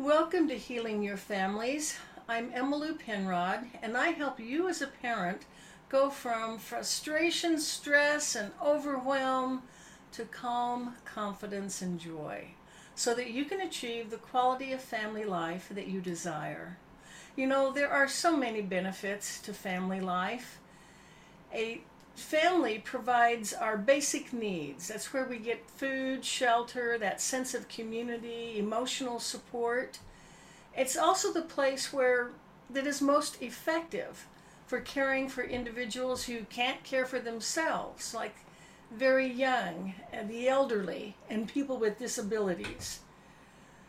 Welcome to Healing Your Families. I'm Emmylou Penrod, and I help you as a parent go from frustration, stress, and overwhelm to calm, confidence, and joy so that you can achieve the quality of family life that you desire. You know, there are so many benefits to family life. A family provides our basic needs. That's where we get food, shelter, that sense of community, emotional support. It's also the place where that is most effective for caring for individuals who can't care for themselves, like very young, and the elderly, and people with disabilities.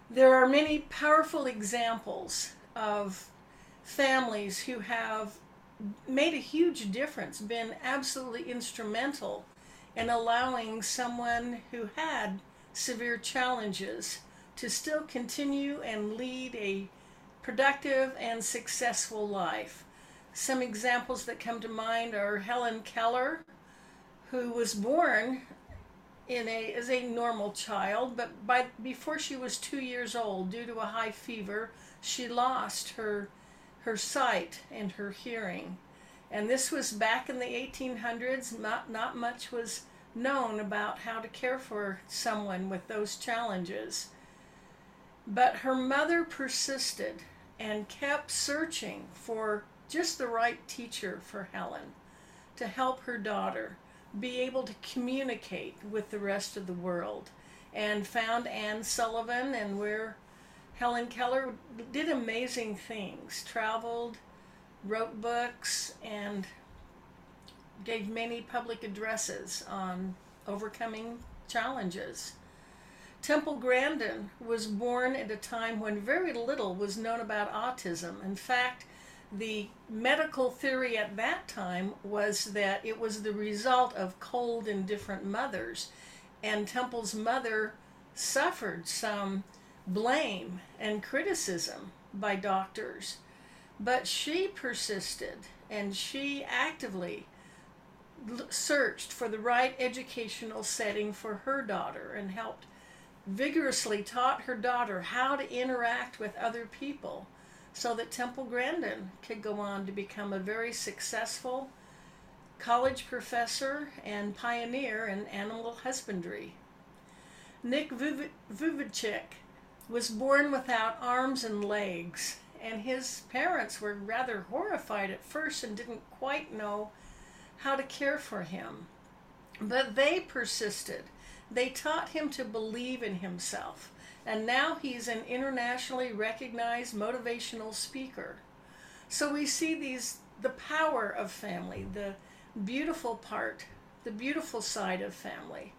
There are many powerful examples of families who have made a huge difference, been absolutely instrumental in allowing someone who had severe challenges to still continue and lead a productive and successful life. Some examples that come to mind are Helen Keller, who was born in a as a normal child, but by before she was two years old, due to a high fever, she lost her her sight and her hearing. And this was back in the 1800s. Not, not much was known about how to care for someone with those challenges. But her mother persisted and kept searching for just the right teacher for Helen to help her daughter be able to communicate with the rest of the world and found Anne Sullivan and where Helen Keller did amazing things, traveled, wrote books, and gave many public addresses on overcoming challenges. Temple Grandin was born at a time when very little was known about autism. In fact, the medical theory at that time was that it was the result of cold and different mothers. And Temple's mother suffered some blame and criticism by doctors. But she persisted and she actively searched for the right educational setting for her daughter and helped vigorously taught her daughter how to interact with other people so that Temple Grandin could go on to become a very successful college professor and pioneer in animal husbandry. Nick Vujicic was born without arms and legs, and his parents were rather horrified at first and didn't quite know how to care for him. But they persisted. They taught him to believe in himself, and now he's an internationally recognized motivational speaker. So we see these the power of family, the beautiful part, the beautiful side of family.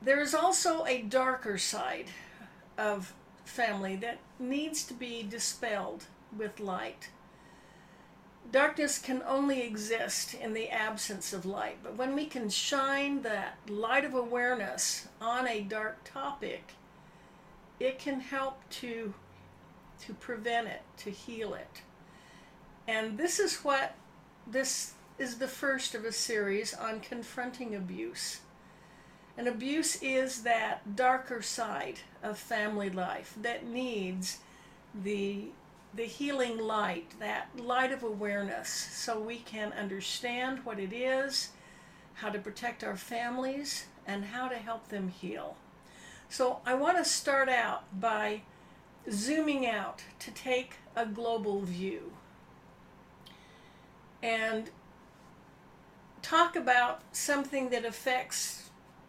There is also a darker side of family that needs to be dispelled with light. Darkness can only exist in the absence of light, but when we can shine that light of awareness on a dark topic, it can help to to prevent it, to heal it. And this is what this is the first of a series on confronting abuse. And abuse is that darker side of family life that needs the the healing light, that light of awareness, so we can understand what it is, how to protect our families, and how to help them heal. So, I want to start out by zooming out to take a global view and talk about something that affects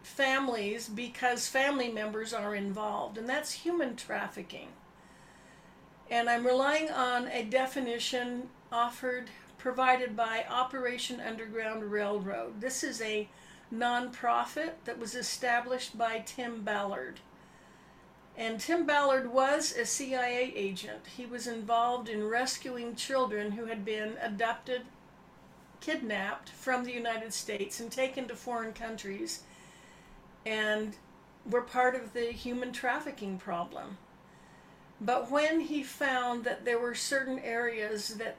families because family members are involved, and that's human trafficking. And I'm relying on a definition offered, provided by Operation Underground Railroad. This is a nonprofit that was established by Tim Ballard. And Tim Ballard was a CIA agent. He was involved in rescuing children who had been abducted, kidnapped from the United States, and taken to foreign countries and were part of the human trafficking problem. But when he found that there were certain areas that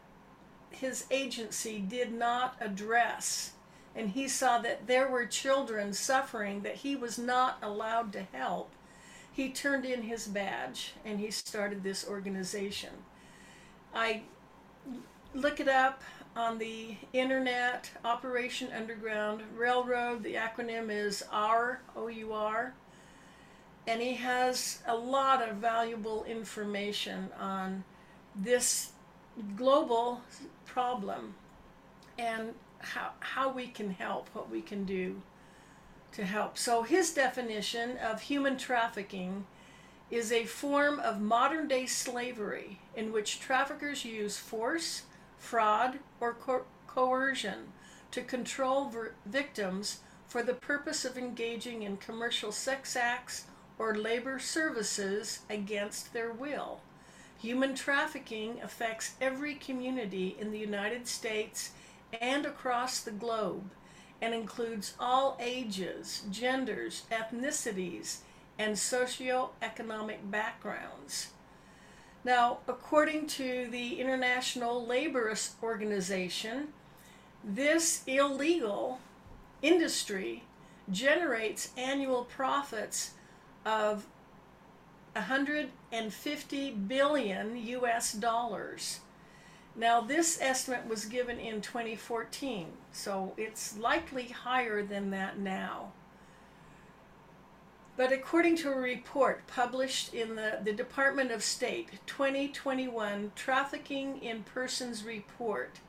his agency did not address, and he saw that there were children suffering that he was not allowed to help, he turned in his badge and he started this organization. I look it up on the internet, Operation Underground Railroad. The acronym is R O U R. And he has a lot of valuable information on this global problem and how, how we can help, what we can do to help. So, his definition of human trafficking is a form of modern day slavery in which traffickers use force, fraud, or co- coercion to control victims for the purpose of engaging in commercial sex acts or labor services against their will. Human trafficking affects every community in the United States and across the globe and includes all ages, genders, ethnicities, and socioeconomic backgrounds. Now, according to the International Labor Organization, this illegal industry generates annual profits of 150 billion US dollars. Now, this estimate was given in 2014, so it's likely higher than that now. But according to a report published in the, the Department of State 2021 Trafficking in Persons Report,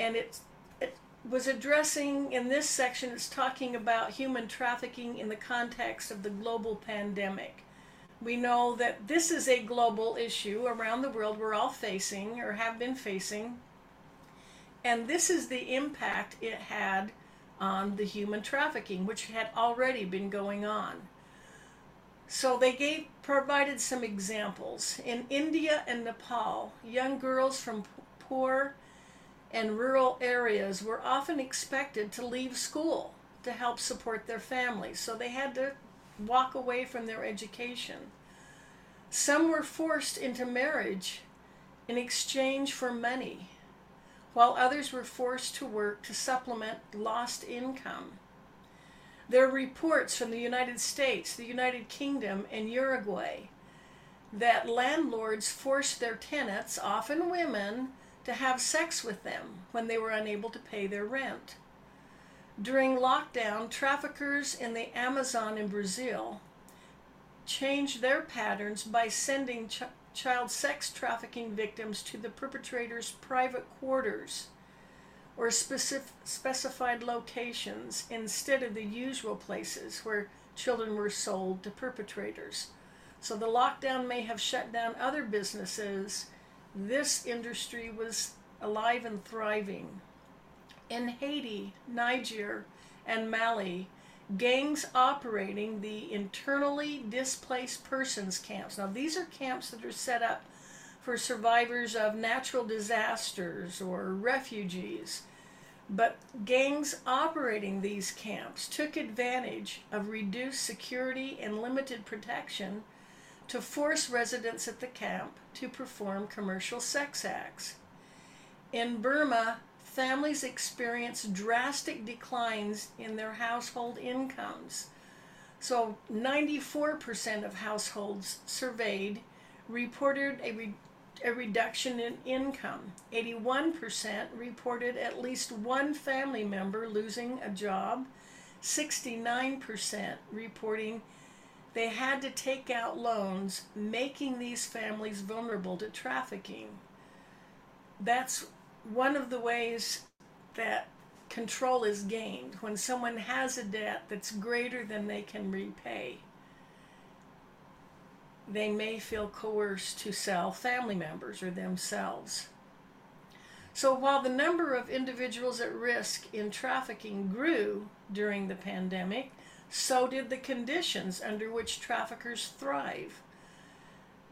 and it, it was addressing in this section, it's talking about human trafficking in the context of the global pandemic. We know that this is a global issue around the world we're all facing or have been facing. And this is the impact it had on the human trafficking, which had already been going on. So they gave provided some examples. In India and Nepal, young girls from poor and rural areas were often expected to leave school to help support their families, so they had to walk away from their education. Some were forced into marriage in exchange for money while others were forced to work to supplement lost income. There are reports from the United States, the United Kingdom, and Uruguay that landlords forced their tenants, often women, to have sex with them when they were unable to pay their rent. During lockdown, traffickers in the Amazon in Brazil changed their patterns by sending child sex trafficking victims to the perpetrator's private quarters or specific, specified locations instead of the usual places where children were sold to perpetrators. So the lockdown may have shut down other businesses. This industry was alive and thriving. In Haiti, Niger, and Mali, gangs operating the internally displaced persons camps. Now, these are camps that are set up for survivors of natural disasters or refugees. But gangs operating these camps took advantage of reduced security and limited protection to force residents at the camp to perform commercial sex acts. In Burma, families experience drastic declines in their household incomes. So, 94% of households surveyed reported a, re- a reduction in income. 81% reported at least one family member losing a job. 69% reporting they had to take out loans, making these families vulnerable to trafficking. That's one of the ways that control is gained when someone has a debt that's greater than they can repay they may feel coerced to sell family members or themselves. So, while the number of individuals at risk in trafficking grew during the pandemic, so did the conditions under which traffickers thrive.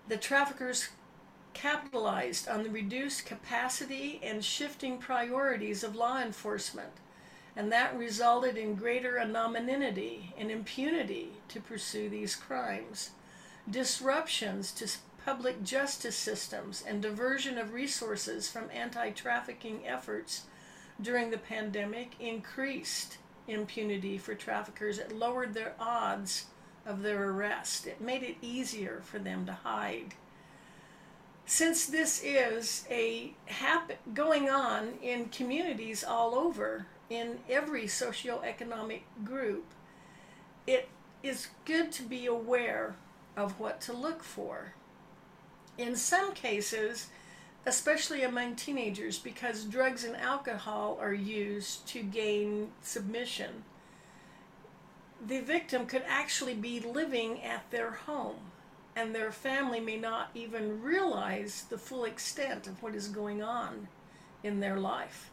The traffickers capitalized on the reduced capacity and shifting priorities of law enforcement, and that resulted in greater anonymity and impunity to pursue these crimes. Disruptions to public justice systems and diversion of resources from anti trafficking efforts during the pandemic increased impunity for traffickers. It lowered their odds of their arrest. It made it easier for them to hide. Since this is a hap- going on in communities all over, in every socioeconomic group, it is good to be aware of what to look for. In some cases, especially among teenagers, because drugs and alcohol are used to gain submission, the victim could actually be living at their home, and their family may not even realize the full extent of what is going on in their life.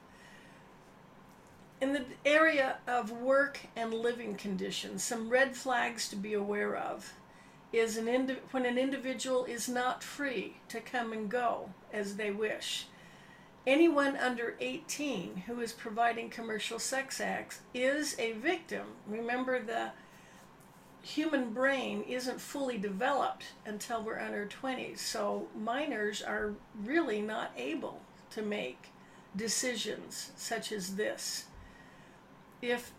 In the area of work and living conditions, some red flags to be aware of is an indi- when an individual is not free to come and go as they wish. Anyone under 18 who is providing commercial sex acts is a victim. Remember, the human brain isn't fully developed until we're under 20, so minors are really not able to make decisions such as this. If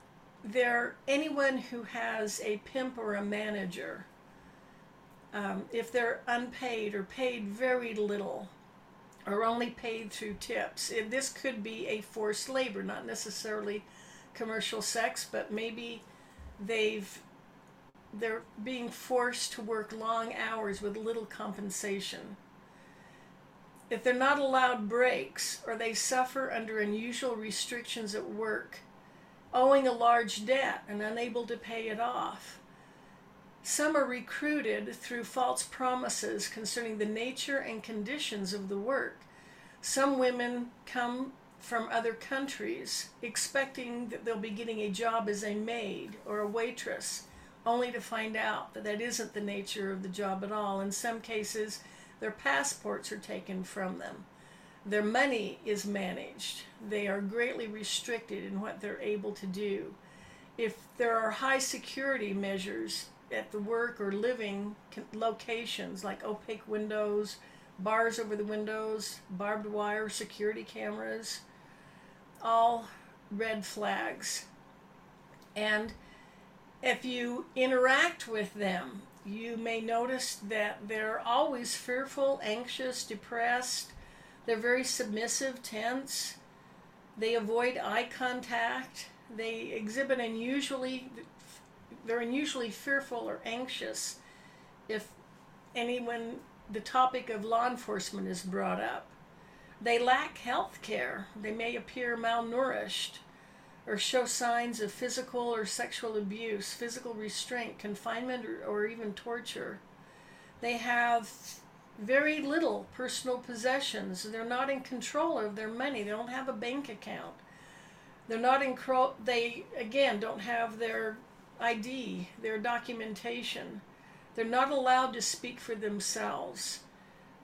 they're anyone who has a pimp or a manager, um, if they're unpaid or paid very little, or only paid through tips. this could be a forced labor, not necessarily commercial sex, but maybe they've they're being forced to work long hours with little compensation. If they're not allowed breaks or they suffer under unusual restrictions at work, owing a large debt and unable to pay it off, some are recruited through false promises concerning the nature and conditions of the work. Some women come from other countries expecting that they'll be getting a job as a maid or a waitress, only to find out that that isn't the nature of the job at all. In some cases, their passports are taken from them. Their money is managed. They are greatly restricted in what they're able to do. If there are high security measures at the work or living locations like opaque windows, bars over the windows, barbed wire, security cameras, all red flags. And if you interact with them, you may notice that they're always fearful, anxious, depressed. They're very submissive, tense. They avoid eye contact. They exhibit unusually they're unusually fearful or anxious if anyone the topic of law enforcement is brought up. They lack health care. They may appear malnourished or show signs of physical or sexual abuse, physical restraint, confinement, or, or even torture. They have very little personal possessions. They're not in control of their money. They don't have a bank account. They're not in they again don't have their ID, their documentation. They're not allowed to speak for themselves.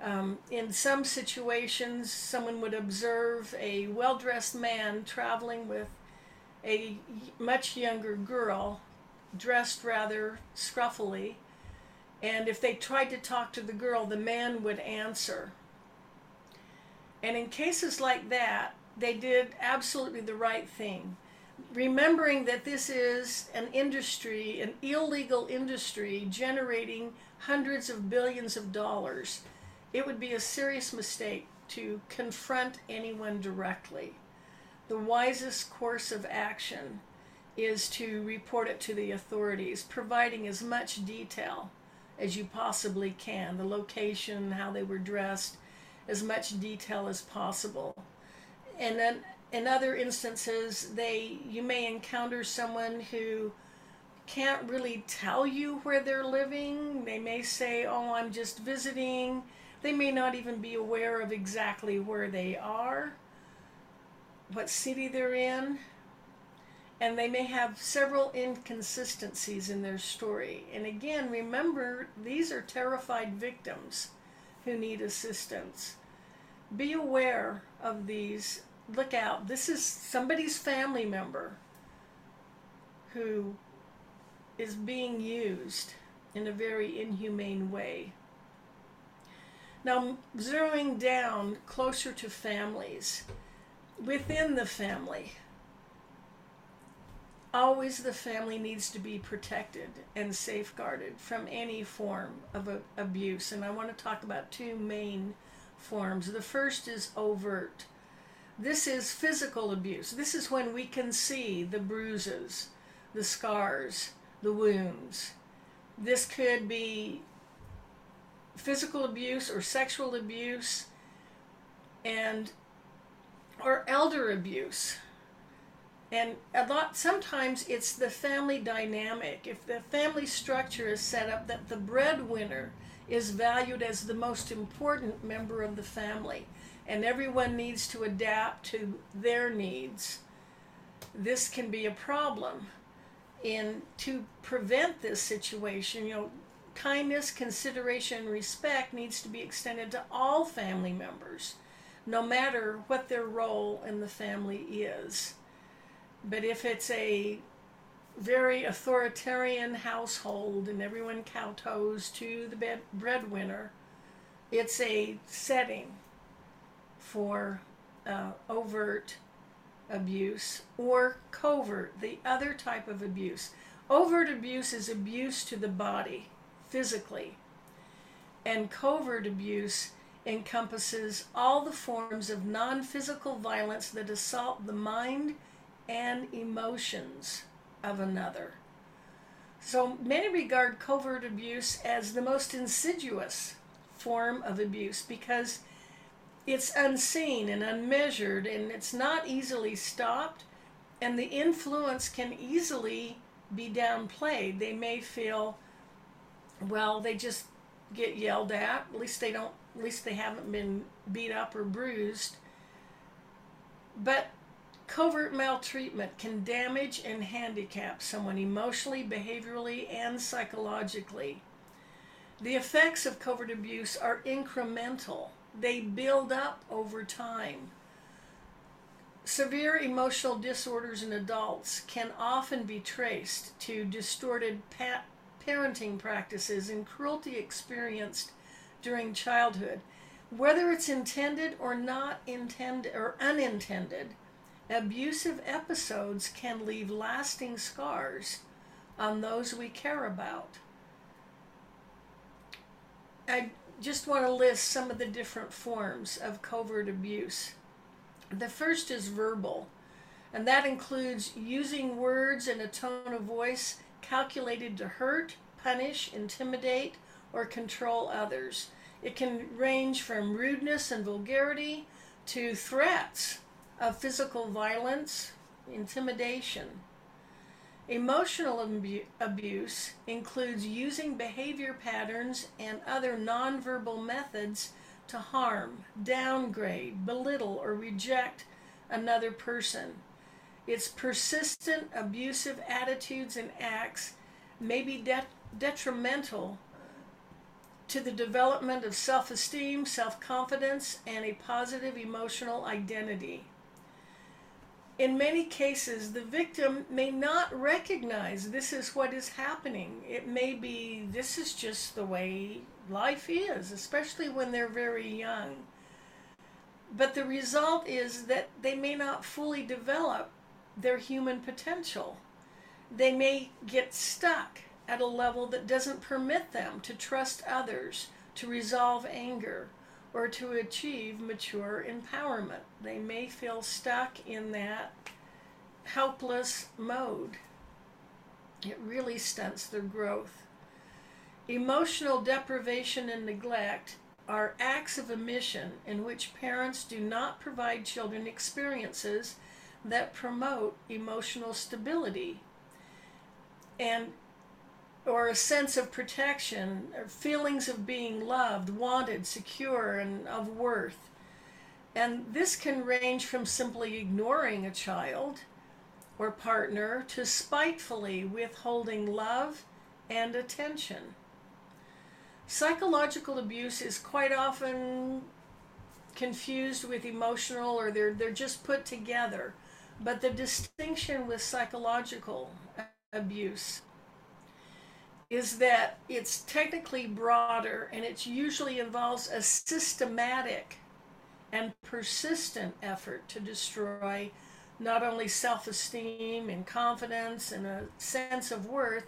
Um, in some situations, someone would observe a well dressed man traveling with a much younger girl, dressed rather scruffily, and if they tried to talk to the girl, the man would answer. And in cases like that, they did absolutely the right thing remembering that this is an industry, an illegal industry generating hundreds of billions of dollars, it would be a serious mistake to confront anyone directly. The wisest course of action is to report it to the authorities, providing as much detail as you possibly can the location, how they were dressed, as much detail as possible. And then in other instances, they you may encounter someone who can't really tell you where they're living. They may say, "Oh, I'm just visiting." They may not even be aware of exactly where they are, what city they're in, and they may have several inconsistencies in their story. And again, remember, these are terrified victims who need assistance. Be aware of these look out. This is somebody's family member who is being used in a very inhumane way. Now, zeroing down closer to families, within the family, always the family needs to be protected and safeguarded from any form of a, abuse. And I want to talk about two main forms. The first is overt. This is physical abuse. This is when we can see the bruises, the scars, the wounds. This could be physical abuse or sexual abuse and or elder abuse. And a lot sometimes it's the family dynamic. If the family structure is set up that the breadwinner is valued as the most important member of the family and everyone needs to adapt to their needs this can be a problem. In to prevent this situation you know kindness consideration respect needs to be extended to all family members no matter what their role in the family is but if it's a very authoritarian household and everyone kowtows to the bed, breadwinner, it's a setting for uh, overt abuse or covert, the other type of abuse. Overt abuse is abuse to the body physically, and covert abuse encompasses all the forms of non physical violence that assault the mind and emotions of another. So many regard covert abuse as the most insidious form of abuse because it's unseen and unmeasured and it's not easily stopped and the influence can easily be downplayed. They may feel well, they just get yelled at. At least they don't at least they haven't been beat up or bruised. But Covert maltreatment can damage and handicap someone emotionally, behaviorally, and psychologically. The effects of covert abuse are incremental, they build up over time. Severe emotional disorders in adults can often be traced to distorted pa- parenting practices and cruelty experienced during childhood. Whether it's intended or not intended or unintended, Abusive episodes can leave lasting scars on those we care about. I just want to list some of the different forms of covert abuse. The first is verbal, and that includes using words and a tone of voice calculated to hurt, punish, intimidate, or control others. It can range from rudeness and vulgarity to threats of physical violence, intimidation. Emotional abu- abuse includes using behavior patterns and other nonverbal methods to harm, downgrade, belittle, or reject another person. Its persistent abusive attitudes and acts may be de- detrimental to the development of self esteem, self confidence, and a positive emotional identity in many cases, the victim may not recognize this is what is happening. It may be this is just the way life is, especially when they're very young. But the result is that they may not fully develop their human potential. They may get stuck at a level that doesn't permit them to trust others, to resolve anger, or to achieve mature empowerment. They may feel stuck in that helpless mode. It really stunts their growth. Emotional deprivation and neglect are acts of omission in which parents do not provide children experiences that promote emotional stability and or a sense of protection, or feelings of being loved, wanted, secure, and of worth. And this can range from simply ignoring a child or partner to spitefully withholding love and attention. Psychological abuse is quite often confused with emotional or they're, they're just put together. But the distinction with psychological abuse is that it's technically broader and it usually involves a systematic and persistent effort to destroy not only self esteem and confidence and a sense of worth,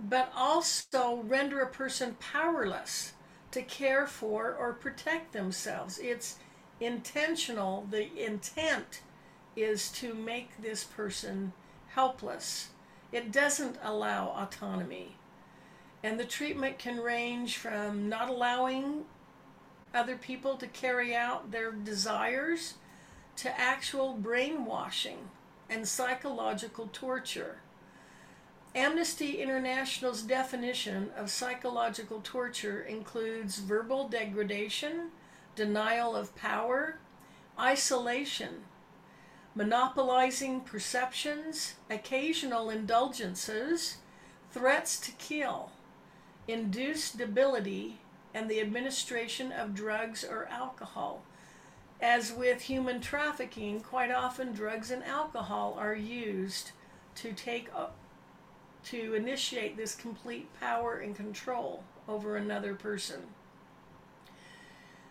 but also render a person powerless to care for or protect themselves. It's intentional, the intent is to make this person helpless. It doesn't allow autonomy. And the treatment can range from not allowing other people to carry out their desires to actual brainwashing and psychological torture. Amnesty International's definition of psychological torture includes verbal degradation, denial of power, isolation, monopolizing perceptions, occasional indulgences, threats to kill, induced debility, and the administration of drugs or alcohol. As with human trafficking, quite often drugs and alcohol are used to take to initiate this complete power and control over another person.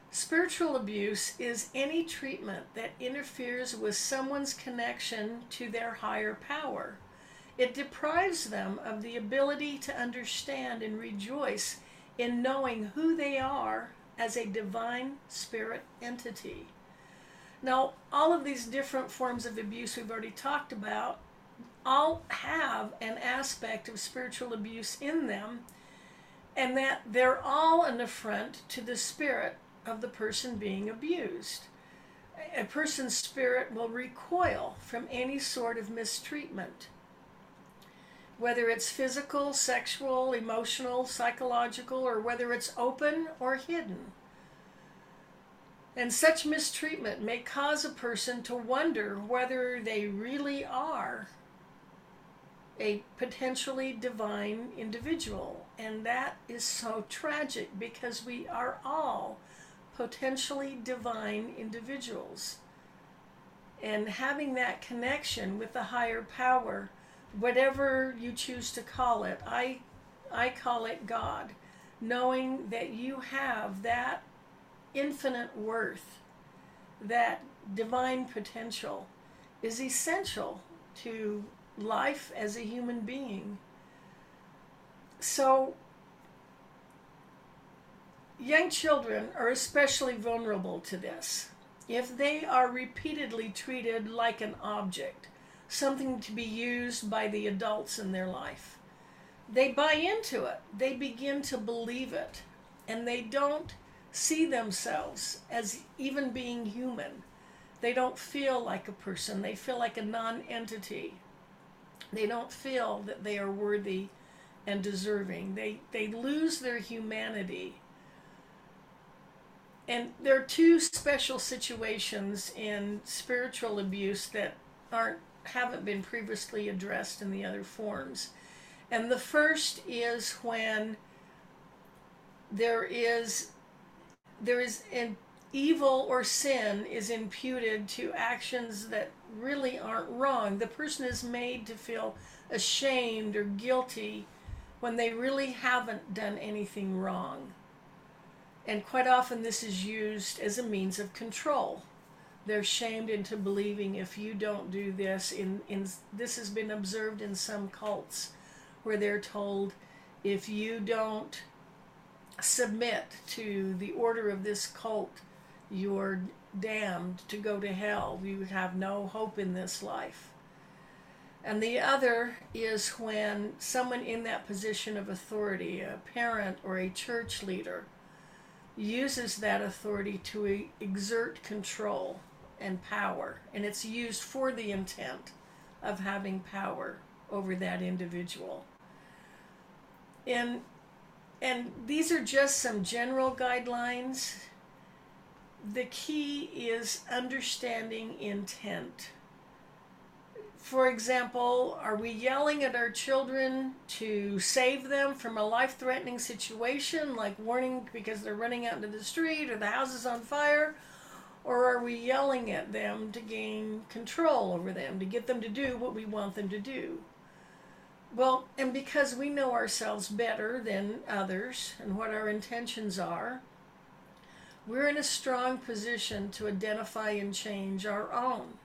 Spiritual abuse is any treatment that interferes with someone's connection to their higher power. It deprives them of the ability to understand and rejoice in knowing who they are as a divine spirit entity. Now, all of these different forms of abuse we've already talked about all have an aspect of spiritual abuse in them, and that they're all an affront to the spirit of the person being abused. A person's spirit will recoil from any sort of mistreatment, whether it's physical, sexual, emotional, psychological, or whether it's open or hidden. And such mistreatment may cause a person to wonder whether they really are a potentially divine individual. And that is so tragic because we are all potentially divine individuals. And having that connection with the higher power, whatever you choose to call it, I, I call it God, knowing that you have that infinite worth, that divine potential, is essential to life as a human being. So, young children are especially vulnerable to this. If they are repeatedly treated like an object, something to be used by the adults in their life, they buy into it. They begin to believe it. And they don't see themselves as even being human. They don't feel like a person, they feel like a non entity. They don't feel that they are worthy and deserving. They, they lose their humanity. And there are two special situations in spiritual abuse that aren't haven't been previously addressed in the other forms. And the first is when there is there is an evil or sin is imputed to actions that really aren't wrong. The person is made to feel ashamed or guilty when they really haven't done anything wrong. And quite often, this is used as a means of control. They're shamed into believing if you don't do this, in, in this has been observed in some cults where they're told if you don't submit to the order of this cult, you're damned to go to hell. You have no hope in this life. And the other is when someone in that position of authority, a parent or a church leader, uses that authority to exert control and power. And it's used for the intent of having power over that individual. And, and these are just some general guidelines the key is understanding intent. For example, are we yelling at our children to save them from a life threatening situation, like warning because they're running out into the street or the house is on fire? Or are we yelling at them to gain control over them, to get them to do what we want them to do? Well, and because we know ourselves better than others and what our intentions are, we're in a strong position to identify and change our own.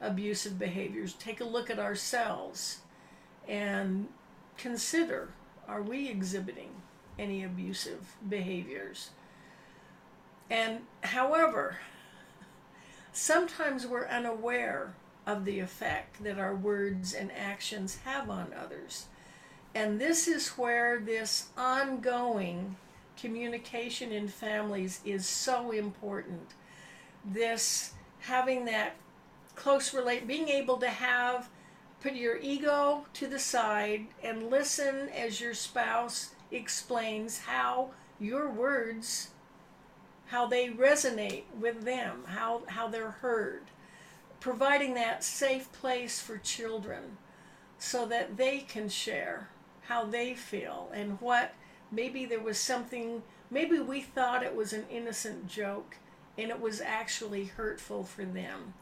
abusive behaviors. Take a look at ourselves and consider are we exhibiting any abusive behaviors? And however, sometimes we're unaware of the effect that our words and actions have on others. And this is where this ongoing communication in families is so important. This having that close relate being able to have put your ego to the side and listen as your spouse explains how your words how they resonate with them how how they're heard. Providing that safe place for children so that they can share how they feel and what maybe there was something maybe we thought it was an innocent joke and it was actually hurtful for them.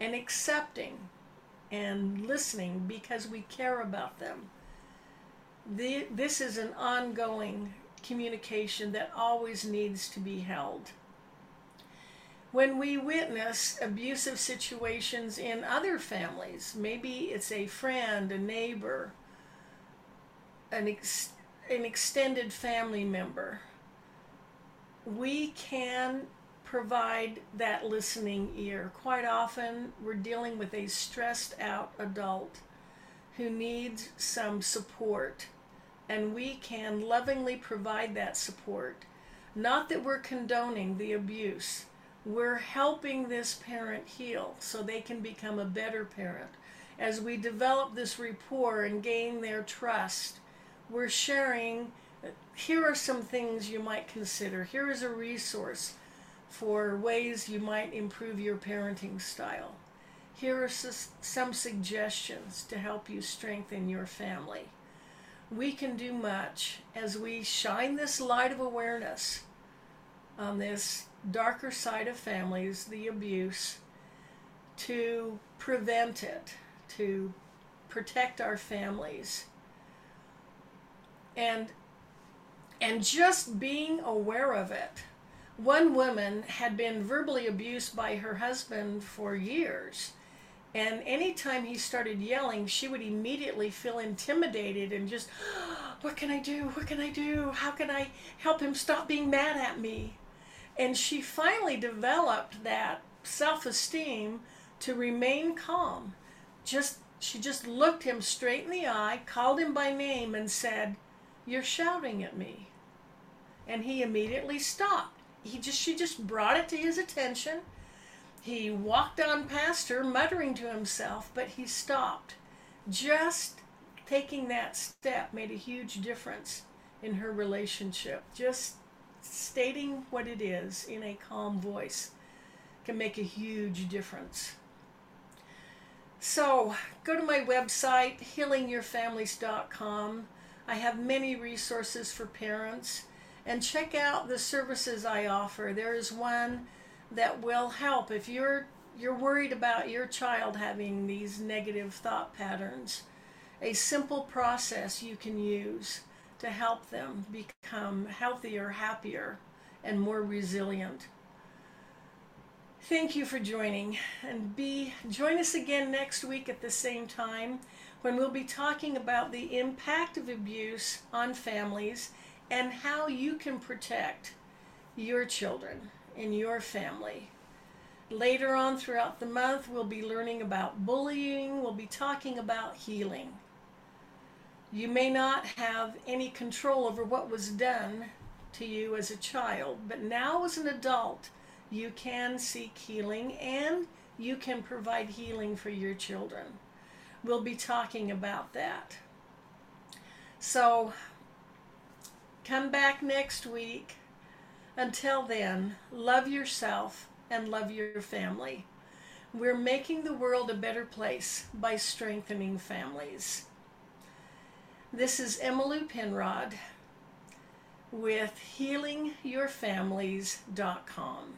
And accepting and listening because we care about them. The, this is an ongoing communication that always needs to be held when we witness abusive situations in other families maybe it's a friend a neighbor an, ex- an extended family member, we can provide that listening ear. Quite often, we're dealing with a stressed out adult who needs some support, and we can lovingly provide that support. Not that we're condoning the abuse, we're helping this parent heal so they can become a better parent. As we develop this rapport and gain their trust, we're sharing here are some things you might consider. Here is a resource for ways you might improve your parenting style. Here are some suggestions to help you strengthen your family. We can do much as we shine this light of awareness on this darker side of families, the abuse, to prevent it, to protect our families and and just being aware of it. One woman had been verbally abused by her husband for years. And anytime he started yelling, she would immediately feel intimidated and just, what can I do? What can I do? How can I help him stop being mad at me? And she finally developed that self esteem to remain calm. Just she just looked him straight in the eye, called him by name, and said, you're shouting at me. And he immediately stopped. He just she just brought it to his attention. He walked on past her, muttering to himself, but he stopped. Just taking that step made a huge difference in her relationship. Just stating what it is in a calm voice can make a huge difference. So, go to my website, healingyourfamilies.com. I have many resources for parents and check out the services I offer. There is one that will help if you're you're worried about your child having these negative thought patterns. A simple process you can use to help them become healthier, happier, and more resilient. Thank you for joining and be join us again next week at the same time when we'll be talking about the impact of abuse on families and how you can protect your children and your family. Later on throughout the month, we'll be learning about bullying, we'll be talking about healing. You may not have any control over what was done to you as a child, but now as an adult, you can seek healing and you can provide healing for your children we'll be talking about that. So come back next week. Until then, love yourself and love your family. We're making the world a better place by strengthening families. This is Emmylou Penrod with healingyourfamilies.com.